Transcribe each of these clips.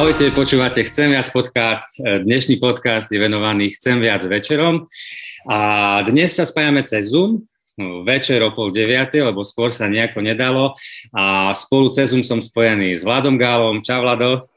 Ahojte, počúvate Chcem viac podcast. Dnešný podcast je venovaný Chcem viac večerom. A dnes sa spájame cez Zoom, no, večer o pol deviatej, lebo skôr sa nejako nedalo. A spolu cez Zoom som spojený s Vladom Gálom. Čau, Vlado.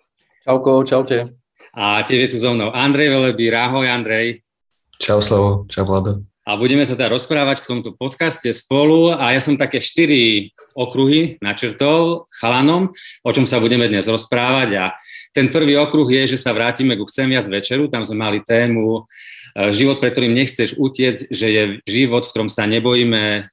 Čauko, čaute. A tiež je tu so mnou Andrej Velebír. Ahoj, Andrej. Čau, Slavo. Čau, Vlado a budeme sa teda rozprávať v tomto podcaste spolu. A ja som také štyri okruhy načrtol chalanom, o čom sa budeme dnes rozprávať. A ten prvý okruh je, že sa vrátime ku Chcem viac večeru, tam sme mali tému e, život, pre ktorým nechceš utiecť, že je život, v ktorom sa nebojíme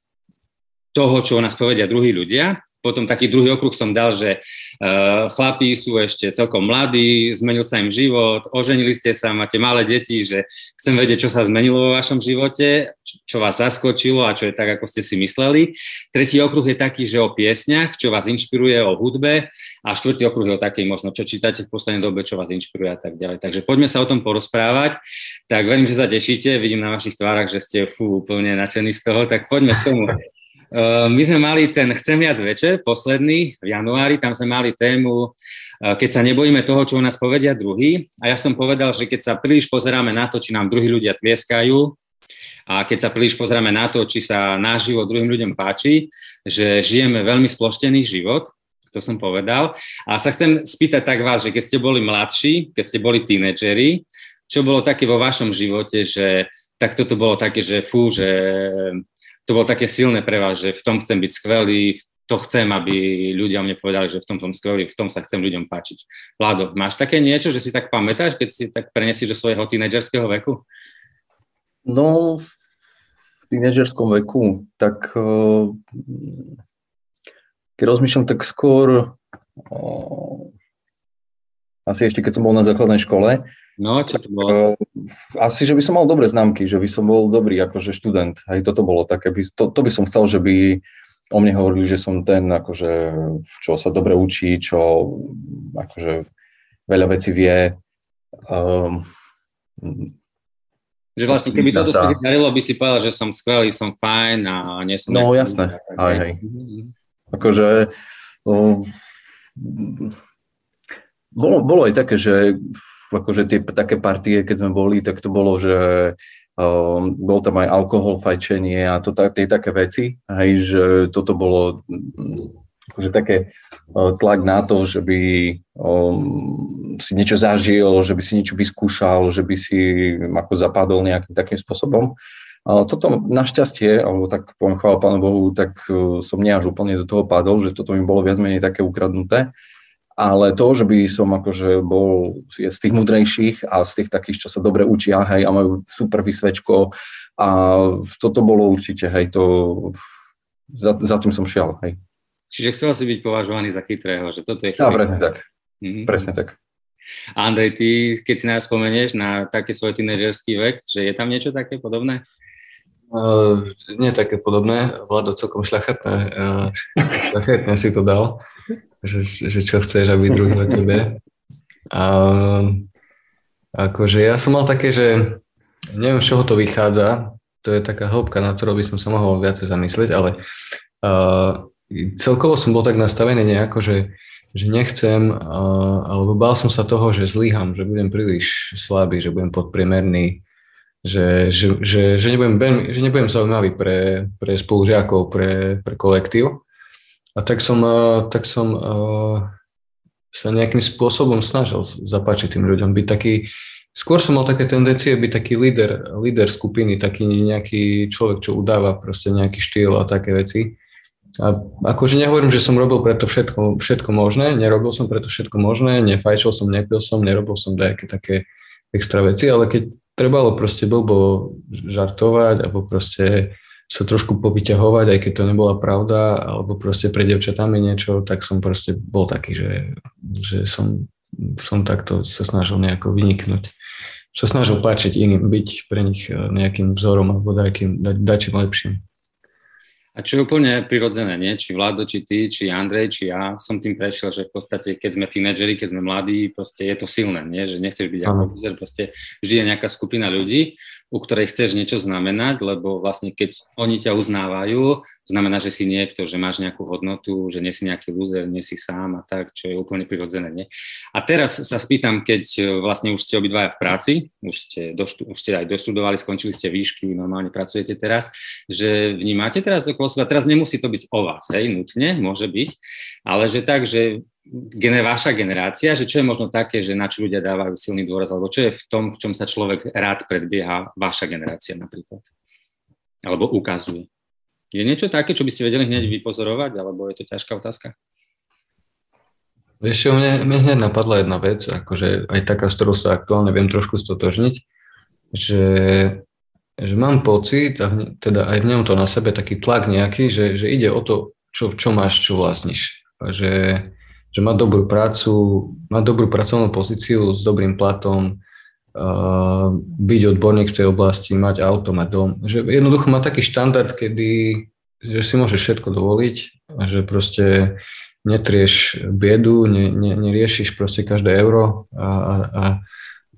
toho, čo o nás povedia druhí ľudia potom taký druhý okruh som dal, že uh, chlapí sú ešte celkom mladí, zmenil sa im život, oženili ste sa, máte malé deti, že chcem vedieť, čo sa zmenilo vo vašom živote, čo vás zaskočilo a čo je tak, ako ste si mysleli. Tretí okruh je taký, že o piesňach, čo vás inšpiruje, o hudbe a štvrtý okruh je o takej možno, čo čítate v poslednej dobe, čo vás inšpiruje a tak ďalej. Takže poďme sa o tom porozprávať. Tak verím, že sa tešíte, vidím na vašich tvárach, že ste fú, úplne nadšení z toho, tak poďme k tomu. Ehm, my sme mali ten Chcem viac večer, posledný v januári, tam sme mali tému eh, keď sa nebojíme toho, čo o nás povedia druhý. A ja som povedal, že keď sa príliš pozeráme na to, či nám druhí ľudia tlieskajú, a keď sa príliš pozeráme na to, či sa náš život druhým ľuďom páči, že žijeme veľmi sploštený život, to som povedal. A sa chcem spýtať tak vás, že keď ste boli mladší, keď ste boli tínedžeri, čo bolo také vo vašom živote, že tak toto bolo také, že fú, že to bolo také silné pre vás, že v tom chcem byť skvelý, to chcem, aby ľudia mne povedali, že v tom som skvelý, v tom sa chcem ľuďom páčiť. Vlado, máš také niečo, že si tak pamätáš, keď si tak preniesiš do svojho tínedžerského veku? No, v tínedžerskom veku, tak eh, keď rozmýšľam, tak skôr eh, asi ešte keď som bol na základnej škole, No, čo to bolo? Asi, že by som mal dobré známky, že by som bol dobrý akože študent. Hej, toto bolo také, by, to, to by som chcel, že by o mne hovorili, že som ten, akože, čo sa dobre učí, čo akože veľa vecí vie. Um, že vlastne, keby toto sa... darilo, by si povedal, že som skvelý, som fajn a nie som... No, jasné, aj, hej. Akože... Um, bolo, bolo aj také, že akože tie také partie, keď sme boli, tak to bolo, že um, bol tam aj alkohol, fajčenie a to, tie také veci, hej, že toto bolo akože také uh, tlak na to, že by um, si niečo zažil, že by si niečo vyskúšal, že by si ako zapadol nejakým takým spôsobom. A toto našťastie, alebo tak poviem chvála Pánu Bohu, tak uh, som nie až úplne do toho padol, že toto mi bolo viac menej také ukradnuté ale to, že by som akože bol z tých mudrejších a z tých takých, čo sa dobre učia, hej, a majú super vysvečko a toto bolo určite, hej, to za, za tým som šiel, hej. Čiže chcel si byť považovaný za chytrého, že toto je chytrý. Ja, presne tak, mm-hmm. presne tak. Andrej, ty, keď si nás spomenieš na taký svoj tínežerský vek, že je tam niečo také podobné? Uh, nie také podobné, Vlado celkom šľachetné, uh, šľachetne si to dal že, že čo chceš, aby druhý o tebe. A akože ja som mal také, že neviem, z čoho to vychádza, to je taká hĺbka, na ktorú by som sa mohol viacej zamyslieť, ale uh, celkovo som bol tak nastavený nejako, že, že nechcem, alebo bál som sa toho, že zlyham, že budem príliš slabý, že budem podpriemerný, že, že, že, že, nebudem, veľmi, že nebudem zaujímavý pre, pre spolužiakov, pre, pre kolektív. A tak som, tak som sa nejakým spôsobom snažil zapáčiť tým ľuďom, byť taký, skôr som mal také tendencie byť taký líder, líder skupiny, taký nejaký človek, čo udáva proste nejaký štýl a také veci. A akože nehovorím, že som robil preto všetko, všetko možné, nerobil som preto všetko možné, nefajčil som, nepil som, nerobil som nejaké také extra veci, ale keď trebalo proste blbo žartovať alebo proste sa trošku povyťahovať, aj keď to nebola pravda, alebo proste pre devčatami niečo, tak som proste bol taký, že, že som, som takto sa snažil nejako vyniknúť. Sa snažil páčiť iným, byť pre nich eh, nejakým vzorom alebo dačím, lepším. A čo je úplne prirodzené, nie? Či Vlado, či ty, či Andrej, či ja som tým prešiel, že v podstate, keď sme tínedžeri, keď sme mladí, proste je to silné, nie? Že nechceš byť ako loser, proste žije nejaká skupina ľudí. U ktorej chceš niečo znamenať, lebo vlastne keď oni ťa uznávajú, znamená, že si niekto, že máš nejakú hodnotu, že nie si nejaký loser, nie si sám a tak, čo je úplne prirodzené. Nie? A teraz sa spýtam, keď e, vlastne už ste obidvaja v práci, už ste, doštu, už ste aj doštudovali, skončili ste výšky, normálne pracujete teraz, že vnímate teraz okolo seba, teraz nemusí to byť o vás, hej, nutne, môže byť, ale že tak, že gener, vaša generácia, že čo je možno také, že na čo ľudia dávajú silný dôraz, alebo čo je v tom, v čom sa človek rád predbieha vaša generácia napríklad, alebo ukazuje. Je niečo také, čo by ste vedeli hneď vypozorovať, alebo je to ťažká otázka? Vieš mne, mne hneď napadla jedna vec, akože aj taká, s ktorou sa aktuálne viem trošku stotožniť, že, že mám pocit, a teda aj v ňom to na sebe taký tlak nejaký, že, že ide o to, čo, čo máš, čo vlastníš. Že, že má dobrú prácu, má dobrú pracovnú pozíciu s dobrým platom, uh, byť odborník v tej oblasti, mať auto, mať dom. Že jednoducho má taký štandard, kedy že si môžeš všetko dovoliť a že proste netrieš biedu, ne, ne, neriešiš proste každé euro a, a, a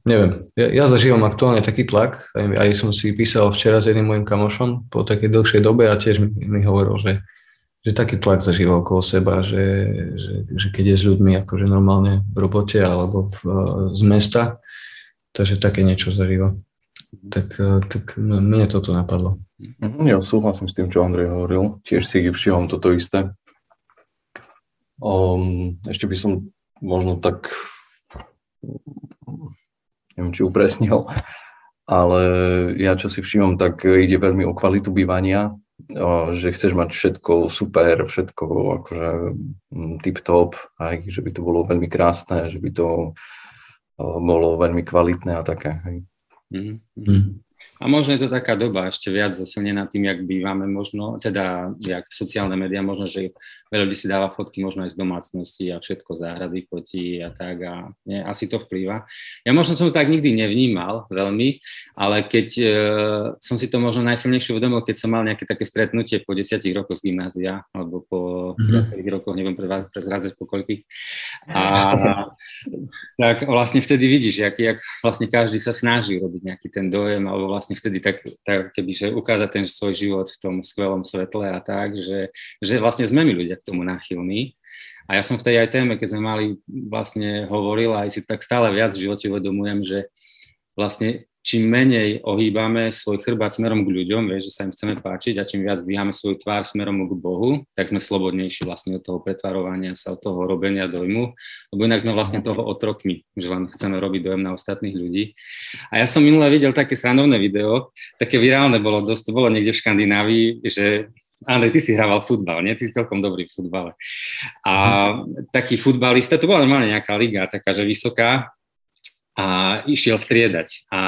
neviem, ja, ja zažívam aktuálne taký tlak, aj, aj som si písal včera s jedným mojim kamošom po takej dlhšej dobe a tiež mi, mi hovoril, že že taký tlak zažíva okolo seba, že, že, že keď je s ľuďmi akože normálne v robote alebo v, z mesta, takže také niečo zažíva. Tak, eh, tak mne toto napadlo. Mhm, ja súhlasím s tým, čo Andrej hovoril. Tiež si všimám toto isté. Um, ešte by som možno tak neviem, či upresnil, ale ja čo si všímam, tak ide veľmi o kvalitu bývania že chceš mať všetko super, všetko akože mm, tip-top, aj že by to bolo veľmi krásne, že by to bolo veľmi kvalitné a také. Hej. Mm-hmm. A možno je to taká doba ešte viac zasilnená tým, jak bývame, možno, teda jak sociálne médiá, možno, že veľa ľudí si dáva fotky možno aj z domácnosti a všetko záhrady fotí a tak a nie, asi to vplýva. Ja možno som to tak nikdy nevnímal veľmi, ale keď e, som si to možno najsilnejšie uvedomil, keď som mal nejaké také stretnutie po desiatich rokoch z gymnázia, alebo po mm-hmm. viacerých rokoch, neviem prezrázať po koľkých. A tak vlastne vtedy vidíš, jak, jak vlastne každý sa snaží robiť nejaký ten dojem, alebo vlastne vtedy tak, tak keby, že ukázať ten svoj život v tom skvelom svetle a tak, že, že vlastne sme my ľudia k tomu náchylní. A ja som v tej aj téme, keď sme mali vlastne hovoril, aj si tak stále viac v živote uvedomujem, že vlastne čím menej ohýbame svoj chrbát smerom k ľuďom, vieš, že sa im chceme páčiť a čím viac dvíhame svoju tvár smerom k Bohu, tak sme slobodnejší vlastne od toho pretvarovania sa, od toho robenia dojmu, lebo inak sme vlastne toho otrokmi, že len chceme robiť dojem na ostatných ľudí. A ja som minule videl také srandovné video, také virálne bolo, dosť bolo niekde v Škandinávii, že Andrej, ty si hrával futbal, nie? Ty si celkom dobrý v futbale. A taký futbalista, to bola normálne nejaká liga, taká, že vysoká, a išiel striedať. A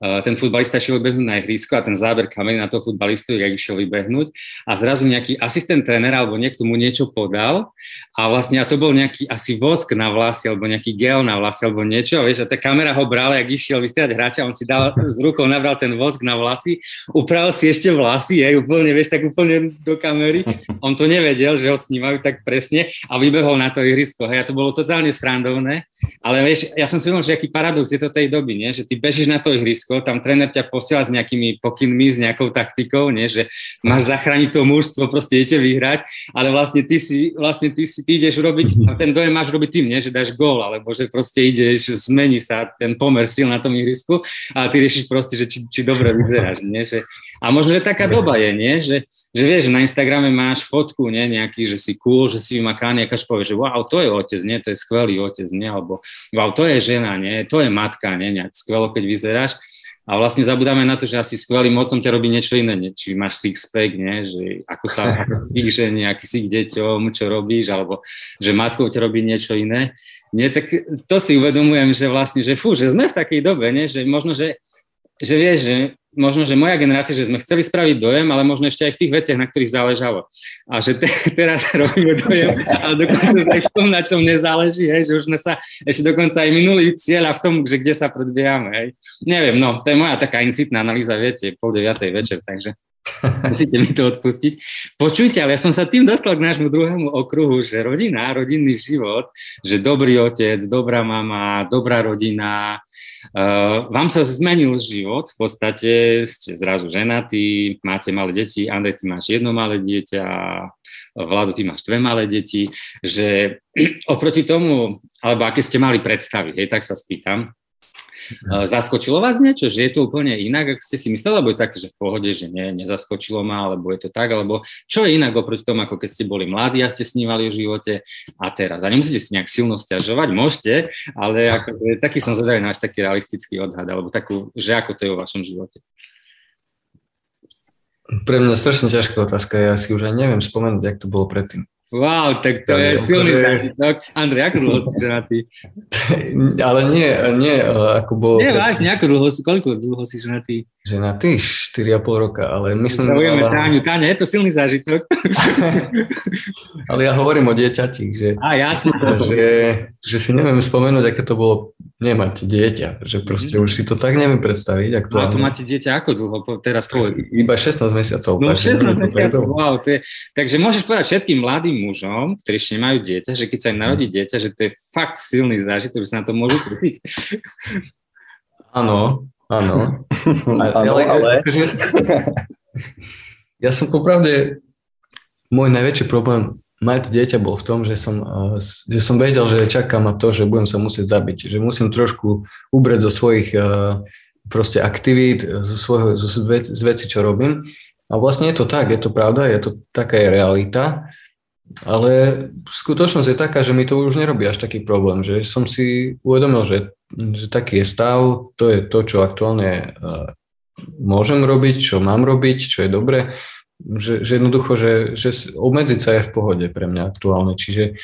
ten futbalista išiel vybehnúť na ihrisko a ten záber kamery na toho futbalistu, jak išiel vybehnúť a zrazu nejaký asistent trénera alebo niekto mu niečo podal a vlastne a to bol nejaký asi vosk na vlasy alebo nejaký gel na vlasy alebo niečo a vieš, a tá kamera ho brala, jak išiel vystriedať hráča, on si dal z rukou, nabral ten vosk na vlasy, upravil si ešte vlasy, aj úplne, vieš, tak úplne do kamery. On to nevedel, že ho snímajú tak presne a vybehol na to ihrisko. Hej, a to bolo totálne srandovné, ale vieš, ja som si že aký paradox je to tej doby, nie? že ty bežíš na to ihrisko ihrisko, tam tréner ťa posiela s nejakými pokynmi, s nejakou taktikou, nie? že máš zachrániť to mužstvo, proste idete vyhrať, ale vlastne ty si, vlastne ty si, ty ideš urobiť, a ten dojem máš robiť tým, nie? že dáš gól, alebo že proste ideš, zmení sa ten pomer síl na tom ihrisku a ty riešiš proste, že či, či dobre vyzeráš, nie? Že, a možno, že taká doba je, nie? Že, že vieš, na Instagrame máš fotku, nie? Nejaký, že si cool, že si vymakaný, a povie, že wow, to je otec, nie? To je skvelý otec, nie? Alebo wow, to je žena, nie? To je matka, nie? Nejak skvelo, keď vyzeráš. A vlastne zabudáme na to, že asi skvelým mocom ťa robí niečo iné, nie? či máš six-pack, nie? že ako sa že nejaký si k deťom, čo robíš, alebo že matkou ťa robí niečo iné. Nie, tak to si uvedomujem, že vlastne, že fú, že sme v takej dobe, nie? že možno, že, že vieš, že možno, že moja generácia, že sme chceli spraviť dojem, ale možno ešte aj v tých veciach, na ktorých záležalo. A že te, teraz robíme dojem, ale dokonca aj v tom, na čom nezáleží, hej, že už sme sa ešte dokonca aj minulý cieľ a v tom, že kde sa predbiehame. Hej. Neviem, no, to je moja taká incitná analýza, viete, pol deviatej večer, takže Musíte mi to odpustiť. Počujte, ale ja som sa tým dostal k nášmu druhému okruhu, že rodina, rodinný život, že dobrý otec, dobrá mama, dobrá rodina. Uh, vám sa zmenil život, v podstate ste zrazu ženatí, máte malé deti, Andrej, ty máš jedno malé dieťa, Vlado, ty máš dve malé deti, že oproti tomu, alebo aké ste mali predstavy, hej, tak sa spýtam. Zaskočilo vás niečo, že je to úplne inak, ak ste si mysleli, alebo je tak, že v pohode, že nie, nezaskočilo ma, alebo je to tak, alebo čo je inak oproti tomu, ako keď ste boli mladí a ste snívali o živote a teraz. A nemusíte si nejak silno stiažovať, môžete, ale ako, taký som zvedavý náš taký realistický odhad, alebo takú, že ako to je vo vašom živote. Pre mňa strašne ťažká otázka, ja si už aj neviem spomenúť, jak to bolo predtým. Wow, tak to je silný zážitok. Andrej, ako dlho si ženatý? Ale nie, nie, ako bolo... Nie, vážne, ako dlho, koľko dlho si ženatý? Ženatý 4,5 roka, ale myslím... Zdravujeme ale... Táňu, Táňa, je to silný zážitok. ale ja hovorím o dieťati, že... A, jasne. Že, že si neviem spomenúť, aké to bolo nemať dieťa, že proste mm. už si to tak neviem predstaviť. Aktuálne. No a to máte dieťa ako dlho? Teraz povedz. Iba 16 mesiacov. No 16 mesiacov, wow. To je, takže môžeš povedať všetkým mladým mužom, ktorí ešte nemajú dieťa, že keď sa im narodí mm. dieťa, že to je fakt silný zážitok, že sa na to môžu trúfiť. Áno, áno. ale, ale... ja som popravde, môj najväčší problém mať dieťa bol v tom, že som, eh, že som vedel, že čaká ma to, že budem sa musieť zabiť, že musím trošku ubrať zo svojich eh, proste aktivít, zo, svojho, zo z veci, čo robím. A vlastne je to tak, je to pravda, je to taká je realita, ale skutočnosť je taká, že mi to už nerobí až taký problém, že som si uvedomil, že, že taký je stav, to je to, čo aktuálne uh, môžem robiť, čo mám robiť, čo je dobre že, že jednoducho, že, že obmedziť sa je v pohode pre mňa aktuálne. Čiže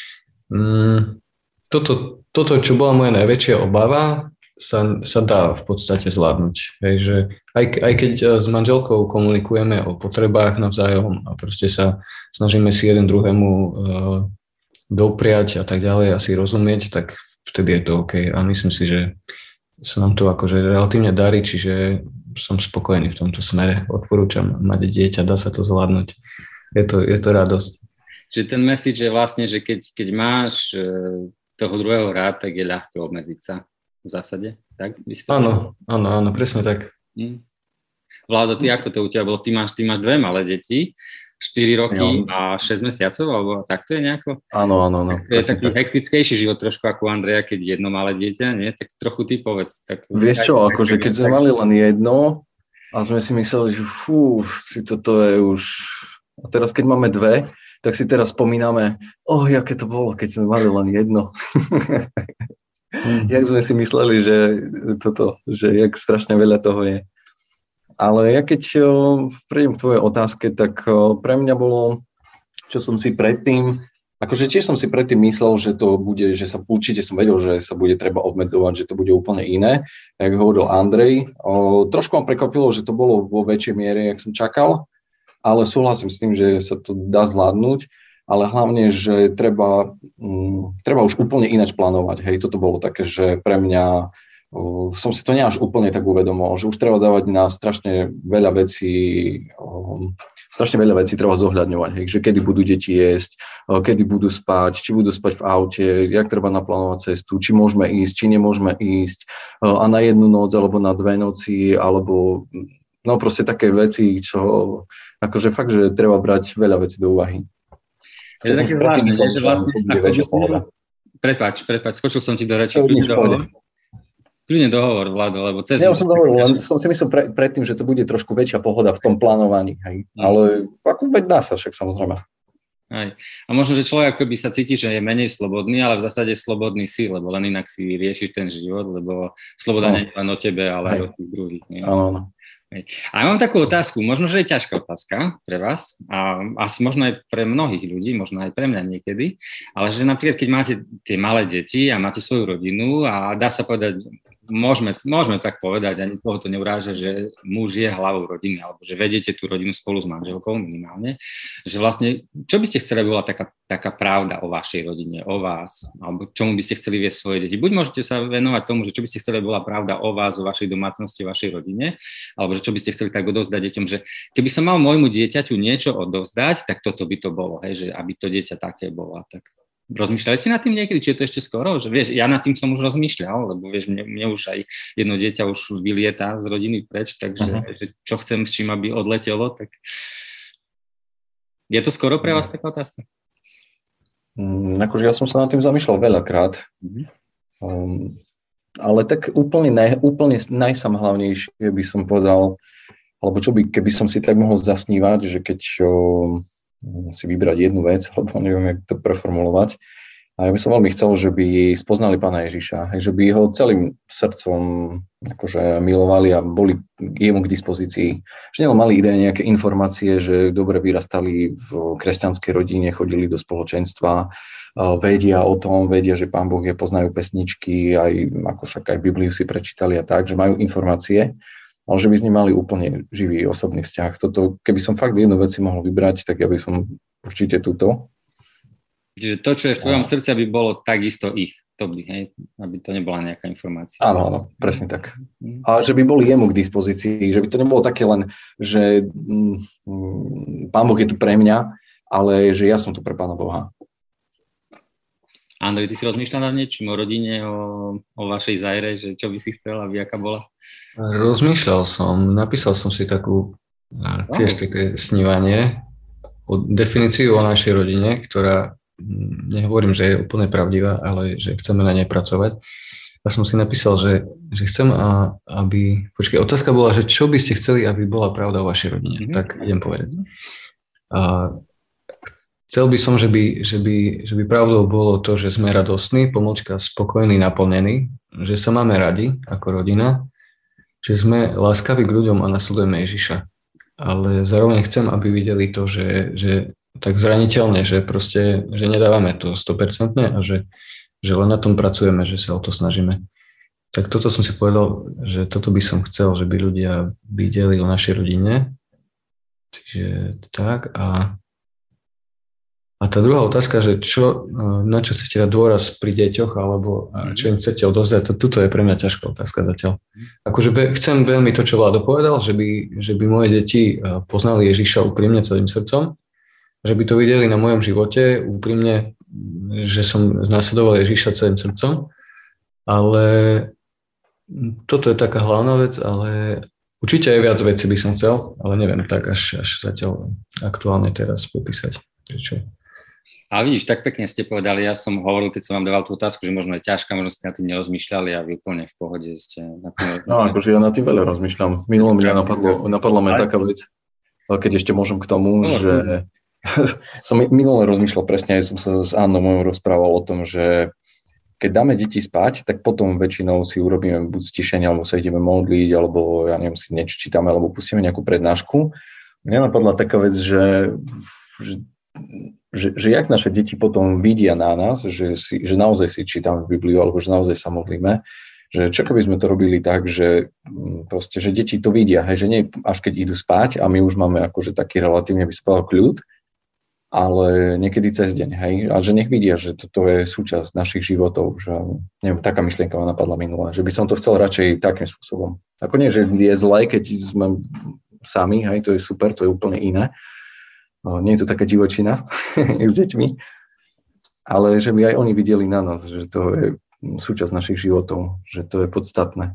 mm, toto, toto, čo bola moja najväčšia obava, sa, sa dá v podstate zvládnuť. Hej, aj, aj keď e, s manželkou komunikujeme o potrebách navzájom a proste sa snažíme si jeden druhému uh, dopriať a tak ďalej a si rozumieť, tak vtedy je to OK. A myslím si, že sa nám to akože relatívne darí, čiže som spokojný v tomto smere. Odporúčam mať dieťa, dá sa to zvládnuť. Je to, je to radosť. Čiže ten message je vlastne, že keď, keď máš e, toho druhého rád, tak je ľahké obmedziť sa v zásade. Tak? Áno, áno, áno, presne tak. Hm. Vládo, ty ako to u teba bolo? Ty máš, ty máš dve malé deti 4 roky jo. a 6 mesiacov, alebo takto je nejako? Áno, áno, áno. To je taký tak. hektickejší život trošku ako Andreja, keď jedno malé dieťa, nie? Tak trochu ty povedz. Tak, Vieš čo, akože keď sme mali len jedno a sme si mysleli, že fú, si toto je už... A teraz keď máme dve, tak si teraz spomíname, oh, aké to bolo, keď sme mali len jedno. jak sme si mysleli, že toto, že jak strašne veľa toho je. Ale ja keď prejdem k tvojej otázke, tak pre mňa bolo, čo som si predtým, akože tiež som si predtým myslel, že to bude, že sa určite som vedel, že sa bude treba obmedzovať, že to bude úplne iné, jak hovoril Andrej. O, trošku ma prekvapilo, že to bolo vo väčšej miere, jak som čakal, ale súhlasím s tým, že sa to dá zvládnuť, ale hlavne, že treba, mm, treba už úplne ináč plánovať. Hej, toto bolo také, že pre mňa som si to až úplne tak uvedomol, že už treba dávať na strašne veľa vecí, strašne veľa vecí treba zohľadňovať, hej, že kedy budú deti jesť, kedy budú spať, či budú spať v aute, jak treba naplánovať cestu, či môžeme ísť, či nemôžeme ísť a na jednu noc alebo na dve noci, alebo no proste také veci, čo akože fakt, že treba brať veľa vecí do úvahy. Je to také vlastne, že vlastne, ako Prepač, prepač, skočil som ti do reči. Kľudne dohovor, Vlado, lebo cez... Ja som dohovoril, len som si myslel pre, predtým, že to bude trošku väčšia pohoda v tom plánovaní, hej. Mm. Ale ako veď dá sa však samozrejme. Aj. A možno, že človek akoby sa cíti, že je menej slobodný, ale v zásade slobodný si, lebo len inak si riešiš ten život, lebo sloboda no. nie je len o tebe, ale aj o tých druhých. Áno, áno. A ja mám takú otázku, možno, že je ťažká otázka pre vás a asi možno aj pre mnohých ľudí, možno aj pre mňa niekedy, ale že napríklad, keď máte tie malé deti a máte svoju rodinu a dá sa povedať, môžeme, môžeme tak povedať, ani koho to neuráža, že muž je hlavou rodiny, alebo že vedete tú rodinu spolu s manželkou minimálne, že vlastne, čo by ste chceli, aby bola taká, taká pravda o vašej rodine, o vás, alebo čomu by ste chceli viesť svoje deti. Buď môžete sa venovať tomu, že čo by ste chceli, aby bola pravda o vás, o vašej domácnosti, o vašej rodine, alebo že čo by ste chceli tak odovzdať deťom, že keby som mal môjmu dieťaťu niečo odovzdať, tak toto by to bolo, hej, že aby to dieťa také bolo. Tak Rozmýšľali si nad tým niekedy, či je to ešte skoro? Že, vieš, ja nad tým som už rozmýšľal, lebo vieš, mne, mne už aj jedno dieťa už vylieta z rodiny preč, takže uh-huh. že čo chcem s čím, aby odletelo, tak je to skoro pre vás taká otázka? Mm, akože ja som sa nad tým zamýšľal veľakrát, uh-huh. um, ale tak úplne, naj, úplne najsamhlavnejšie by som povedal, alebo čo by, keby som si tak mohol zasnívať, že keď um, si vybrať jednu vec, alebo neviem, jak to preformulovať. A ja by som veľmi chcel, že by spoznali pána Ježiša, že by ho celým srdcom akože milovali a boli jemu k dispozícii. Že nielen mali ide nejaké informácie, že dobre vyrastali v kresťanskej rodine, chodili do spoločenstva, vedia o tom, vedia, že pán Boh je, poznajú pesničky, aj, ako však aj Bibliu si prečítali a tak, že majú informácie ale že by s ním mali úplne živý osobný vzťah. Toto, keby som fakt jednu vec si mohol vybrať, tak ja by som určite túto. Čiže to, čo je v tvojom a... srdci, aby bolo takisto ich, to by, hej, aby to nebola nejaká informácia. Áno, áno, presne tak. Mhm. A že by boli jemu k dispozícii, že by to nebolo také len, že mm, mm pán Boh je tu pre mňa, ale že ja som tu pre pána Boha. Andrej, ty si rozmýšľal nad niečím o rodine, o, o vašej zajre, že čo by si chcel, aby aká bola? Rozmýšľal som, napísal som si takú tiež také snívanie, o definíciu o našej rodine, ktorá nehovorím, že je úplne pravdivá, ale že chceme na nej pracovať. A som si napísal, že, že chcem, aby... Počkej, otázka bola, že čo by ste chceli, aby bola pravda o vašej rodine. Mm-hmm. Tak idem povedať. A Chcel by som, že by, že, by, že by pravdou bolo to, že sme radostní, pomočka spokojní, naplnení, že sa máme radi ako rodina, že sme láskaví k ľuďom a nasledujeme Ježiša. Ale zároveň chcem, aby videli to, že, že tak zraniteľne, že proste, že nedávame to 100% a že, že len na tom pracujeme, že sa o to snažíme. Tak toto som si povedal, že toto by som chcel, že by ľudia videli o našej rodine. Čiže tak a a tá druhá otázka, že čo, e, na čo chcete dať dôraz pri deťoch, alebo čo im chcete odozdať, to, toto je pre mňa ťažká otázka zatiaľ. Akože chcem veľmi to, čo Vlado povedal, že by, že by moje deti e, poznali Ježiša úprimne celým srdcom, že by to videli na mojom živote úprimne, že som nasledoval Ježiša celým srdcom, ale toto je taká hlavná vec, ale určite aj viac vecí by som chcel, ale neviem tak až, až zatiaľ aktuálne teraz popísať. Prečo? A vidíš, tak pekne ste povedali, ja som hovoril, keď som vám dával tú otázku, že možno je ťažká, možno ste na tým nerozmýšľali a vy úplne v pohode ste na tým... No, akože ja na tým veľa rozmýšľam. Minulom mňa napadlo, napadla ma taká vec, keď ešte môžem k tomu, no, že som minulé rozmýšľal presne, aj som sa s Annou mojou rozprával o tom, že keď dáme deti spať, tak potom väčšinou si urobíme buď stišenie, alebo sa ideme modliť, alebo ja neviem, si niečo čítame, alebo pustíme nejakú prednášku. Mňa napadla taká vec, že, že že, že jak naše deti potom vidia na nás, že, si, že naozaj si čítame Bibliu alebo že naozaj sa modlíme, že čo keby sme to robili tak, že mm, proste, že deti to vidia, hej, že nie až keď idú spať a my už máme akože taký relatívne by kľud, ale niekedy cez deň, hej, a že nech vidia, že toto je súčasť našich životov, že neviem, taká myšlienka ma napadla minulá, že by som to chcel radšej takým spôsobom. Ako nie, že je zlé, keď sme sami, hej, to je super, to je úplne iné, nie je to taká divočina s deťmi, ale že by aj oni videli na nás, že to je súčasť našich životov, že to je podstatné.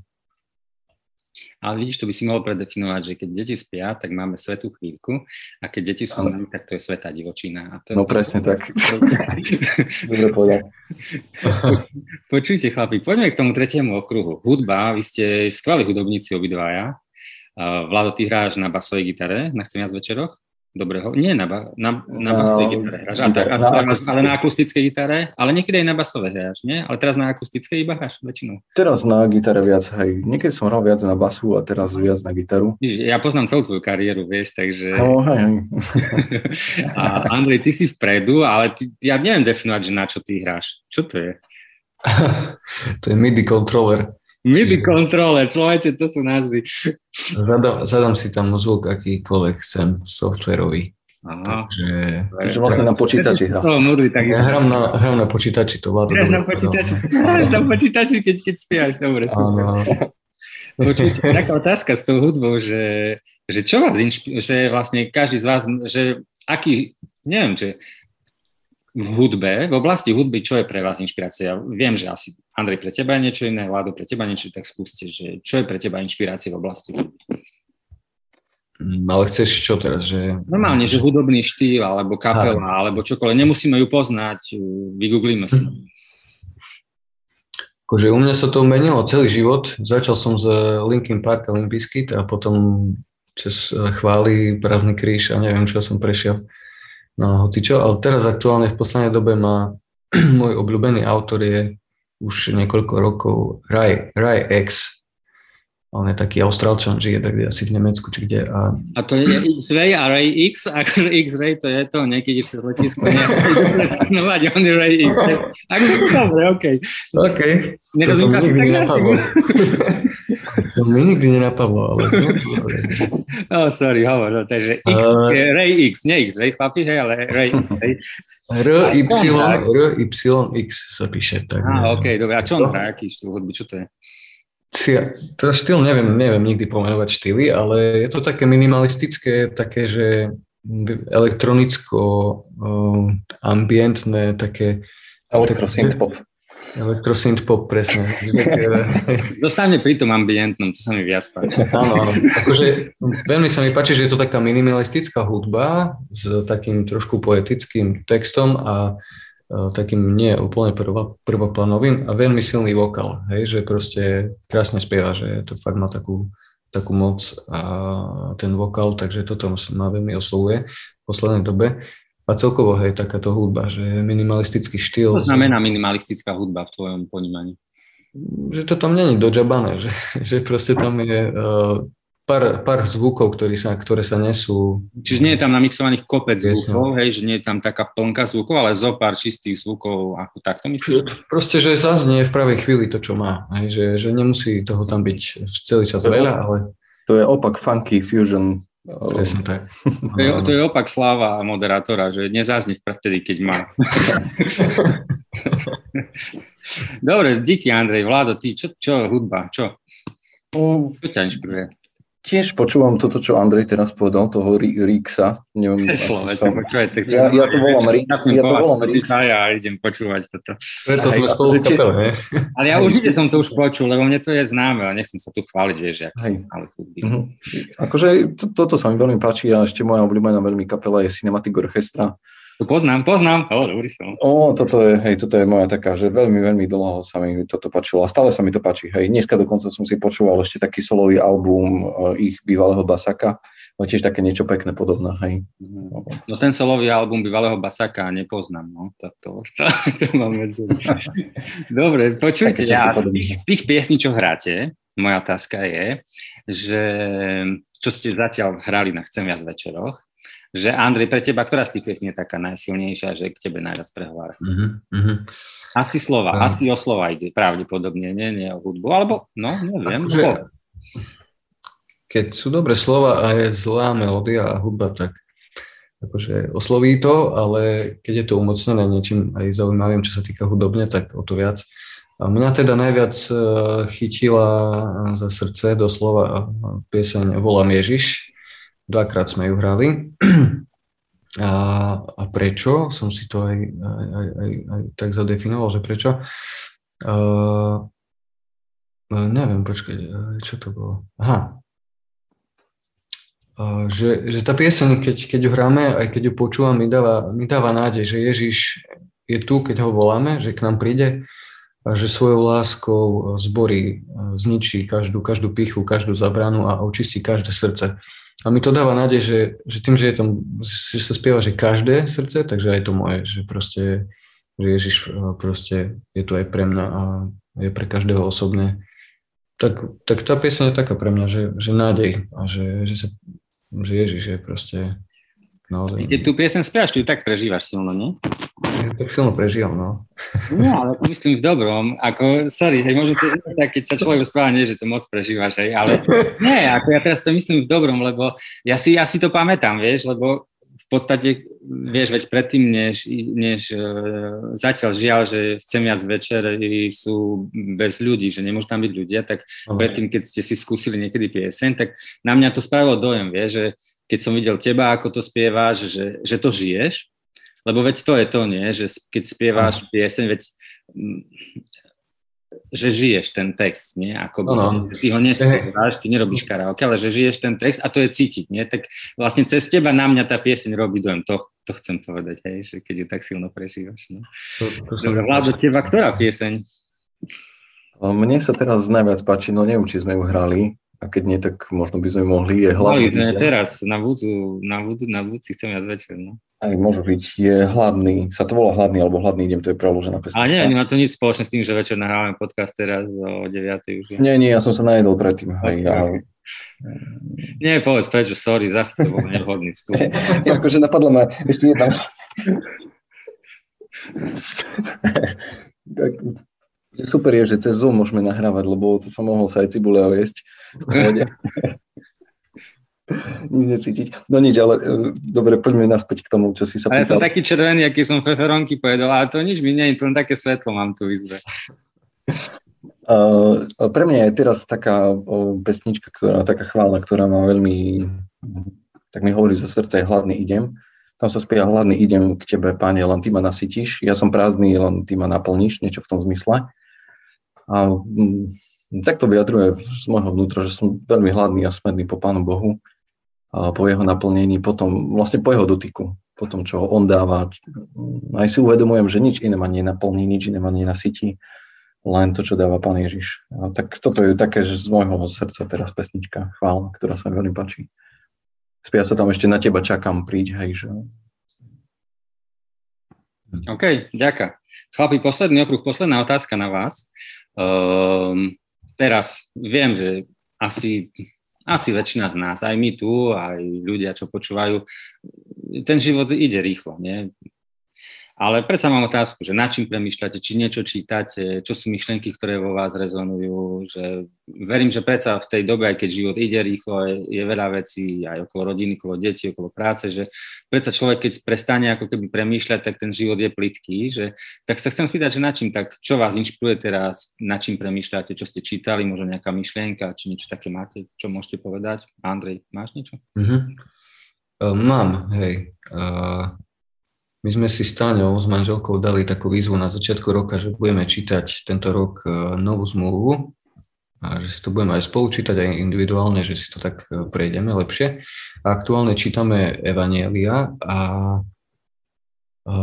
Ale vidíš, to by si mohol predefinovať, že keď deti spia, tak máme svetú chvíľku a keď deti sú s nami, tak to je svetá divočina. A to, no presne tak. Dobre povedal. Počujte chlapi, poďme k tomu tretiemu okruhu. Hudba, vy ste skvelí hudobníci obidvaja. Vlado, ty hráš na basovej gitare na Chcem viac večeroch? Dobrého, nie na, ba, na, na basovej no, gitare hráš, na, ale na akustickej gitare, ale niekedy aj na basové hráš, nie? Ale teraz na akustickej iba hráš väčšinou. Teraz na gitare viac, hej. Niekedy som hral viac na basu a teraz viac na gitaru. Ja poznám celú tvoju kariéru, vieš, takže... No, hej, hej. a Andrej, ty si vpredu, ale ty, ja neviem definovať, že na čo ty hráš. Čo to je? to je MIDI controller. MIDI kontrole, človeče, to sú názvy. Zadám, zadám si tam zvuk akýkoľvek chcem, softwarový. Aha. Takže, Takže vlastne na počítači hra. Ja hrám na, hrám na počítači, to vláda. Hráš na počítači, hráš na počítači, keď, keď spíjaš, dobre, super. Počujte, taká otázka s tou hudbou, že, že čo vás inšpiruje, že vlastne každý z vás, že aký, neviem, že v hudbe, v oblasti hudby, čo je pre vás inšpirácia? Viem, že asi Andrej pre teba je niečo iné, Vlado pre teba niečo, tak skúste, že čo je pre teba inšpirácia v oblasti? Mm, ale chceš čo teraz? Že... Normálne, že hudobný štýl, alebo kapela, ha. alebo čokoľvek. Nemusíme ju poznať, vygooglíme si. Akože u mňa sa to menilo celý život. Začal som z Linkin Park a Limp Bizkit a potom cez chvály, právny kríž a neviem, čo som prešiel. No, hoci čo, ale teraz aktuálne v poslednej dobe má môj obľúbený autor je už niekoľko rokov Rai, Rai X, on je taký Austrálčan, žije tak asi v Nemecku, či kde. A, a to je X-Ray a Ray X, akože X-Ray to je to, niekedy si z letisko neskinovať, on je Ray X. Ako dobre, okej. OK. To som nikdy nenapadlo. to mi nikdy nenapadlo, ale... oh, sorry, hovor, no, takže X, uh, Ray X, nie X-Ray, chlapi, hej, ale Ray X. R, Y, R, Y, X sa píše. Tak, ah, OK, dobre. A čo on hrá? Aký štýl hudby? Čo to je? To štýl neviem, neviem nikdy pomenovať štýly, ale je to také minimalistické, také, že elektronicko, ambientné, také... Elektrosynth pop. Elektrosynth pop, presne. Zostaňme pri tom ambientnom, to sa mi viac páči. Áno, áno. Akože, veľmi sa mi páči, že je to taká minimalistická hudba s takým trošku poetickým textom a E, takým nie úplne prvo, prvoplánovým a veľmi silný vokál, hej, že proste krásne spieva, že to fakt má takú, takú moc a ten vokál, takže toto ma veľmi oslovuje v poslednej dobe. A celkovo, hej, takáto hudba, že minimalistický štýl. To znamená minimalistická hudba v tvojom ponímaní? Že to tam není dodžabané, že, že proste tam je uh, pár, pár zvukov, ktoré sa, ktoré sa nesú. Čiže nie je tam namixovaných kopec zvukov, hej, že nie je tam taká plnka zvukov, ale zo pár čistých zvukov, ako takto myslíš? Proste, že zaznie v pravej chvíli to, čo má. Hej, že, že nemusí toho tam byť celý čas veľa, ale... To je opak funky fusion Presne tak. To je, to je opak sláva moderátora, že nezáznie vtedy, keď má. Dobre, díky Andrej. Vládo, ty, čo, čo hudba, čo? Mm. Čo ťa inšpiruje? Tiež počúvam toto, čo Andrej teraz povedal, toho Ríksa. Neviem, Slovete, som... počúvaj, tak ja, ja to volám Ríks. Ja to volám Ríks. Ja idem počúvať toto. Preto sme spolu kapel, Ale ja určite som to už počul, lebo mne to je známe, ale nechcem sa tu chváliť, vieš, ako som stále uh-huh. Akože to, toto sa mi veľmi páči a ešte moja obľúbená veľmi kapela je Cinematic Orchestra to poznám, poznám. O, dobrý som. O, toto je, hej, toto je moja taká, že veľmi, veľmi dlho sa mi toto páčilo a stále sa mi to páči. Hej, dneska dokonca som si počúval ešte taký solový album uh, ich bývalého Basaka, ale tiež také niečo pekné podobné, hej. No ten solový album bývalého Basaka nepoznám, no, tak to, to, to máme Dobre, počujte, ja, z tých, tých piesní, čo hráte, moja otázka je, že čo ste zatiaľ hrali na Chcem viac večeroch, že Andrej, pre teba, ktorá z tých piesní je taká najsilnejšia, že k tebe najviac prehovára? Uh-huh, Asi slova, uh-huh. asi o slova ide pravdepodobne, nie, nie o hudbu, alebo, no, neviem. Akože, keď sú dobré slova a je zlá melódia a hudba, tak akože osloví to, ale keď je to umocnené niečím aj zaujímavým, čo sa týka hudobne, tak o to viac. Mňa teda najviac e, chytila za srdce doslova pieseň Volám Ježiš, Dvakrát sme ju hrali. A, a prečo? Som si to aj, aj, aj, aj, tak zadefinoval, že prečo. Uh, neviem, počkaj, čo to bolo? Aha. Že, že tá pieseň, keď, keď ju hráme, aj keď ju počúvam, mi dáva, mi dáva nádej, že Ježiš je tu, keď ho voláme, že k nám príde a že svojou láskou zborí, zničí každú, každú pichu, každú zabranu a očistí každé srdce. A mi to dáva nádej, že, že tým, že, je tam, že sa spieva, že každé srdce, takže aj to moje, že proste, že Ježiš eh, proste je tu aj pre mňa a je pre každého osobne. Tak, tak tá pieseň je taká pre mňa, že, že nádej a že, že, sa, že Ježiš je proste No, Keď tú piesen spievaš, ty ju tak prežívaš silno, nie? Ja tak silno prežívam, no. No, ale myslím v dobrom. Ako, sorry, hej, možno to je tak, keď sa človek rozpráva, nie, že to moc prežívaš, hej, ale nie, ako ja teraz to myslím v dobrom, lebo ja si, ja si to pamätám, vieš, lebo v podstate, vieš, veď predtým, než, než uh, zatiaľ žiaľ, že chcem viac večer sú bez ľudí, že nemôžu tam byť ľudia, tak okay. predtým, keď ste si skúsili niekedy pieseň, tak na mňa to spravilo dojem, vieš, že keď som videl teba, ako to spievaš, že, že to žiješ, lebo veď to je to, nie, že keď spievaš pieseň, veď mm, že žiješ ten text, nie? Ako by, no. ty ho nespievaš, ty nerobíš karaoke, ale že žiješ ten text a to je cítiť, nie? Tak vlastne cez teba na mňa tá pieseň robí dojem, to, to chcem povedať, hej, že keď ju tak silno prežívaš. No. To, to Dobre, Vládo, teba ktorá pieseň? Mne sa teraz najviac páči, no neviem, či sme ju hrali, a keď nie, tak možno by sme mohli. Je hladný. Sme teraz na vúcu, na vúcu, na vúci chcem viac večer. No. Aj môže byť, je hladný, sa to volá hladný, alebo hladný idem, to je preložená pesnička. Ale nie, nemá to nič spoločné s tým, že večer nahrávame podcast teraz o 9. už. Nie, nie, ja som sa najedol predtým. Okay, ja... Nie, povedz prečo, sorry, zase to bol nevhodný vstup. akože napadla ma ešte jedna. Super je, že cez Zoom môžeme nahrávať, lebo to som mohol sa aj cibule jesť. nič necítiť. No nič, ale e, dobre, poďme naspäť k tomu, čo si sa pýtal. Ale ja som taký červený, aký som feferonky povedal, ale to nič mi nie je, to len také svetlo mám tu izbe. Uh, pre mňa je teraz taká uh, pesnička, ktorá, taká chvála, ktorá má veľmi, tak mi hovorí zo srdca, je hladný idem. Tam sa spieva hladný idem k tebe, páne, len ty ma nasytíš. Ja som prázdny, len ty ma naplníš, niečo v tom zmysle. A um, tak to vyjadruje z môjho vnútra, že som veľmi hladný a smedný po Pánu Bohu, a po jeho naplnení, potom vlastne po jeho dotyku, po tom, čo on dáva. Aj si uvedomujem, že nič iné ma nenaplní, nič iné ma nenasytí, len to, čo dáva Pán Ježiš. A tak toto je také, že z môjho srdca teraz pesnička, chvála, ktorá sa mi veľmi páči. Spia sa tam ešte na teba čakám, príď, hej, že... OK, ďaká. Chlapi, posledný okruh, posledná otázka na vás. Um, teraz viem, že asi, asi väčšina z nás, aj my tu, aj ľudia, čo počúvajú, ten život ide rýchlo. Nie? Ale predsa mám otázku, že na čím premýšľate, či niečo čítate, čo sú myšlenky, ktoré vo vás rezonujú, že verím, že predsa v tej dobe, aj keď život ide rýchlo, je, je veľa vecí aj okolo rodiny, okolo detí, okolo práce, že predsa človek, keď prestane ako keby premýšľať, tak ten život je plitký, že tak sa chcem spýtať, že na čím, tak čo vás inšpiruje teraz, na čím premýšľate, čo ste čítali, možno nejaká myšlienka, či niečo také máte, čo môžete povedať? Andrej, máš niečo? Mm-hmm. Uh, mám, hej. Uh my sme si s Táňou, s manželkou dali takú výzvu na začiatku roka, že budeme čítať tento rok e, novú zmluvu a že si to budeme aj spolu čítať, aj individuálne, že si to tak e, prejdeme lepšie. A aktuálne čítame Evanielia a, a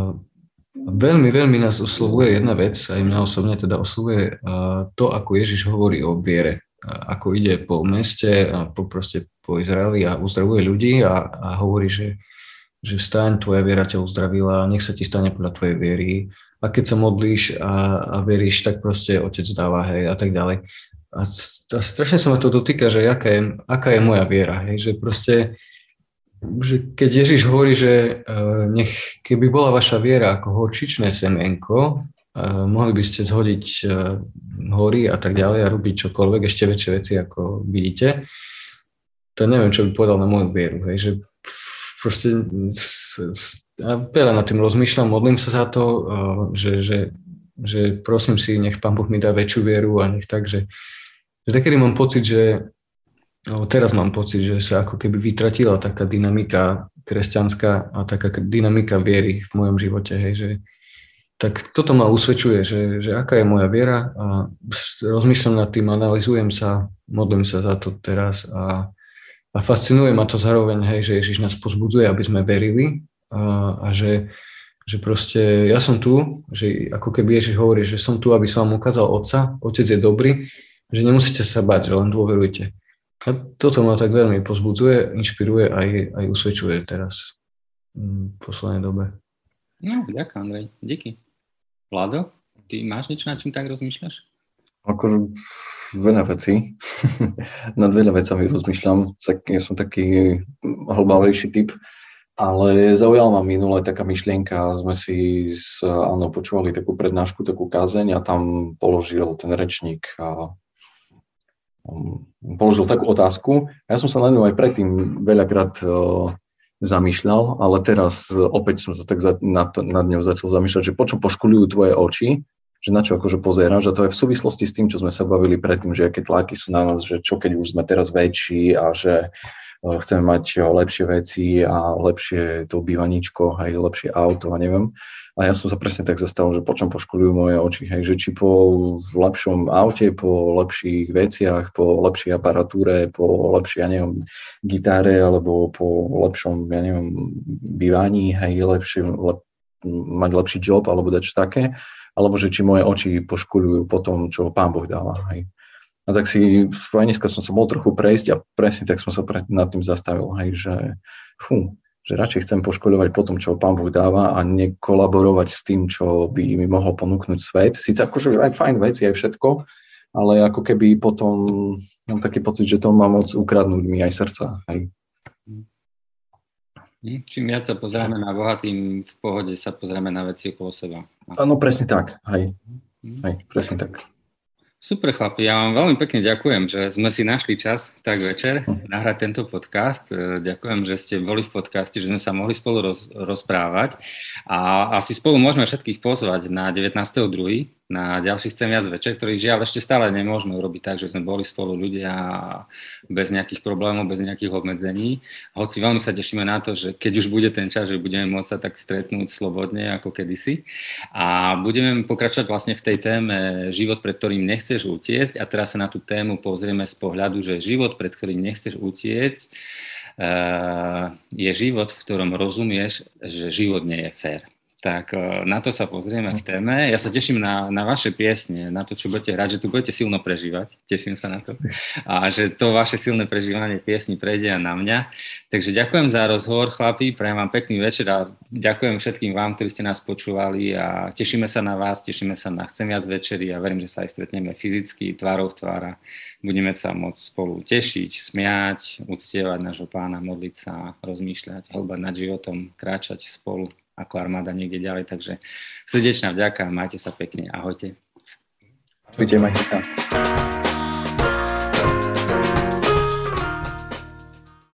veľmi, veľmi nás oslovuje jedna vec, aj mňa osobne teda oslovuje to, ako Ježiš hovorí o viere ako ide po meste po, proste po Izraeli a uzdravuje ľudí a, a hovorí, že že vstaň, tvoja viera ťa uzdravila, nech sa ti stane podľa tvojej viery. A keď sa modlíš a, a veríš, tak proste otec dáva, hej, a tak ďalej. A, a strašne sa ma to dotýka, že aká je, aká je moja viera, hej, že proste, že keď Ježiš hovorí, že uh, nech, keby bola vaša viera ako horčičné semenko, uh, mohli by ste zhodiť uh, hory a tak ďalej a robiť čokoľvek, ešte väčšie veci, ako vidíte, to neviem, čo by povedal na moju vieru, hej, že proste ja veľa nad tým rozmýšľam, modlím sa za to, že, že, že prosím si, nech Pán Boh mi dá väčšiu vieru a nech tak, že, že takedy mám pocit, že no teraz mám pocit, že sa ako keby vytratila taká dynamika kresťanská a taká dynamika viery v mojom živote, hej, že tak toto ma usvedčuje, že, že aká je moja viera a rozmýšľam nad tým, analizujem sa, modlím sa za to teraz a a fascinuje ma to zároveň, hej, že Ježiš nás pozbudzuje, aby sme verili a, a že, že proste ja som tu, že ako keby Ježiš hovorí, že som tu, aby som vám ukázal Otca, Otec je dobrý, že nemusíte sa bať, že len dôverujte. A toto ma tak veľmi pozbudzuje, inšpiruje aj, aj usvedčuje teraz v poslednej dobe. No, ďakujem, Andrej. Díky. Vlado, ty máš niečo, nad čím tak rozmýšľaš? Akože veľa vecí. Nad veľa vecami rozmýšľam. Tak ja som taký hlbavejší typ. Ale zaujala ma minule taká myšlienka, sme si s Anou počúvali takú prednášku, takú kázeň a tam položil ten rečník a um, položil takú otázku. Ja som sa na ňu aj predtým veľakrát uh, zamýšľal, ale teraz opäť som sa tak nad, nad ňou začal zamýšľať, že po čom poškolujú tvoje oči, že na čo akože pozeráš a to je v súvislosti s tým, čo sme sa bavili predtým, že aké tlaky sú na nás, že čo keď už sme teraz väčší a že Eh, chceme mať eh, lepšie veci a lepšie to bývaničko, aj lepšie auto a neviem. A ja som sa presne tak zastavil, že po čom poškolujú moje oči, hej, že či po lepšom aute, po lepších veciach, po lepšej aparatúre, po lepšej, ja neviem, gitáre, alebo po lepšom, ja neviem, bývaní, hej, lepšie, lep, mať lepší job, alebo dačo také, alebo že či moje oči poškolujú po tom, čo pán Boh dáva, hej. A tak si, aj dneska som sa bol trochu prejsť a presne tak som sa pre, nad tým zastavil, hej, že fú, že radšej chcem poškoľovať po tom, čo pán Boh dáva a nekolaborovať s tým, čo by mi mohol ponúknuť svet. Sice akože aj fajn veci, aj všetko, ale ako keby potom mám taký pocit, že to má moc ukradnúť mi aj srdca. Hej. Hm, čím viac sa pozrieme na Boha, tým v pohode sa pozrieme na veci okolo seba. Áno, presne tak. Hej. Hm. Hej, presne tak. Super chlapi, ja vám veľmi pekne ďakujem, že sme si našli čas tak večer hm. nahrať tento podcast. E, ďakujem, že ste boli v podcaste, že sme sa mohli spolu roz, rozprávať a asi spolu môžeme všetkých pozvať na 19.2 na ďalší Chcem viac večer, ktorý žiaľ ešte stále nemôžeme urobiť tak, že sme boli spolu ľudia bez nejakých problémov, bez nejakých obmedzení. Hoci veľmi sa tešíme na to, že keď už bude ten čas, že budeme môcť sa tak stretnúť slobodne ako kedysi. A budeme pokračovať vlastne v tej téme život, pred ktorým nechceš utiecť. A teraz sa na tú tému pozrieme z pohľadu, že život, pred ktorým nechceš utiecť, eh, je život, v ktorom rozumieš, že život nie je fér tak e, na to sa pozrieme v téme. Ja sa teším na, na vaše piesne, na to, čo budete hrať, že tu budete silno prežívať. Teším sa na to. A že to vaše silné prežívanie piesni prejde aj na mňa. Takže ďakujem za rozhovor, chlapi. Prajem vám pekný večer a ďakujem všetkým vám, ktorí ste nás počúvali a tešíme sa na vás, tešíme sa na Chcem viac večeri a verím, že sa aj stretneme fyzicky, tvárou v tvára. Budeme sa môcť spolu tešiť, smiať, uctievať nášho pána, modliť sa, rozmýšľať, hlbať nad životom, kráčať spolu ako armáda niekde ďalej. Takže srdečná vďaka, majte sa pekne, ahojte. Ahojte, majte sa.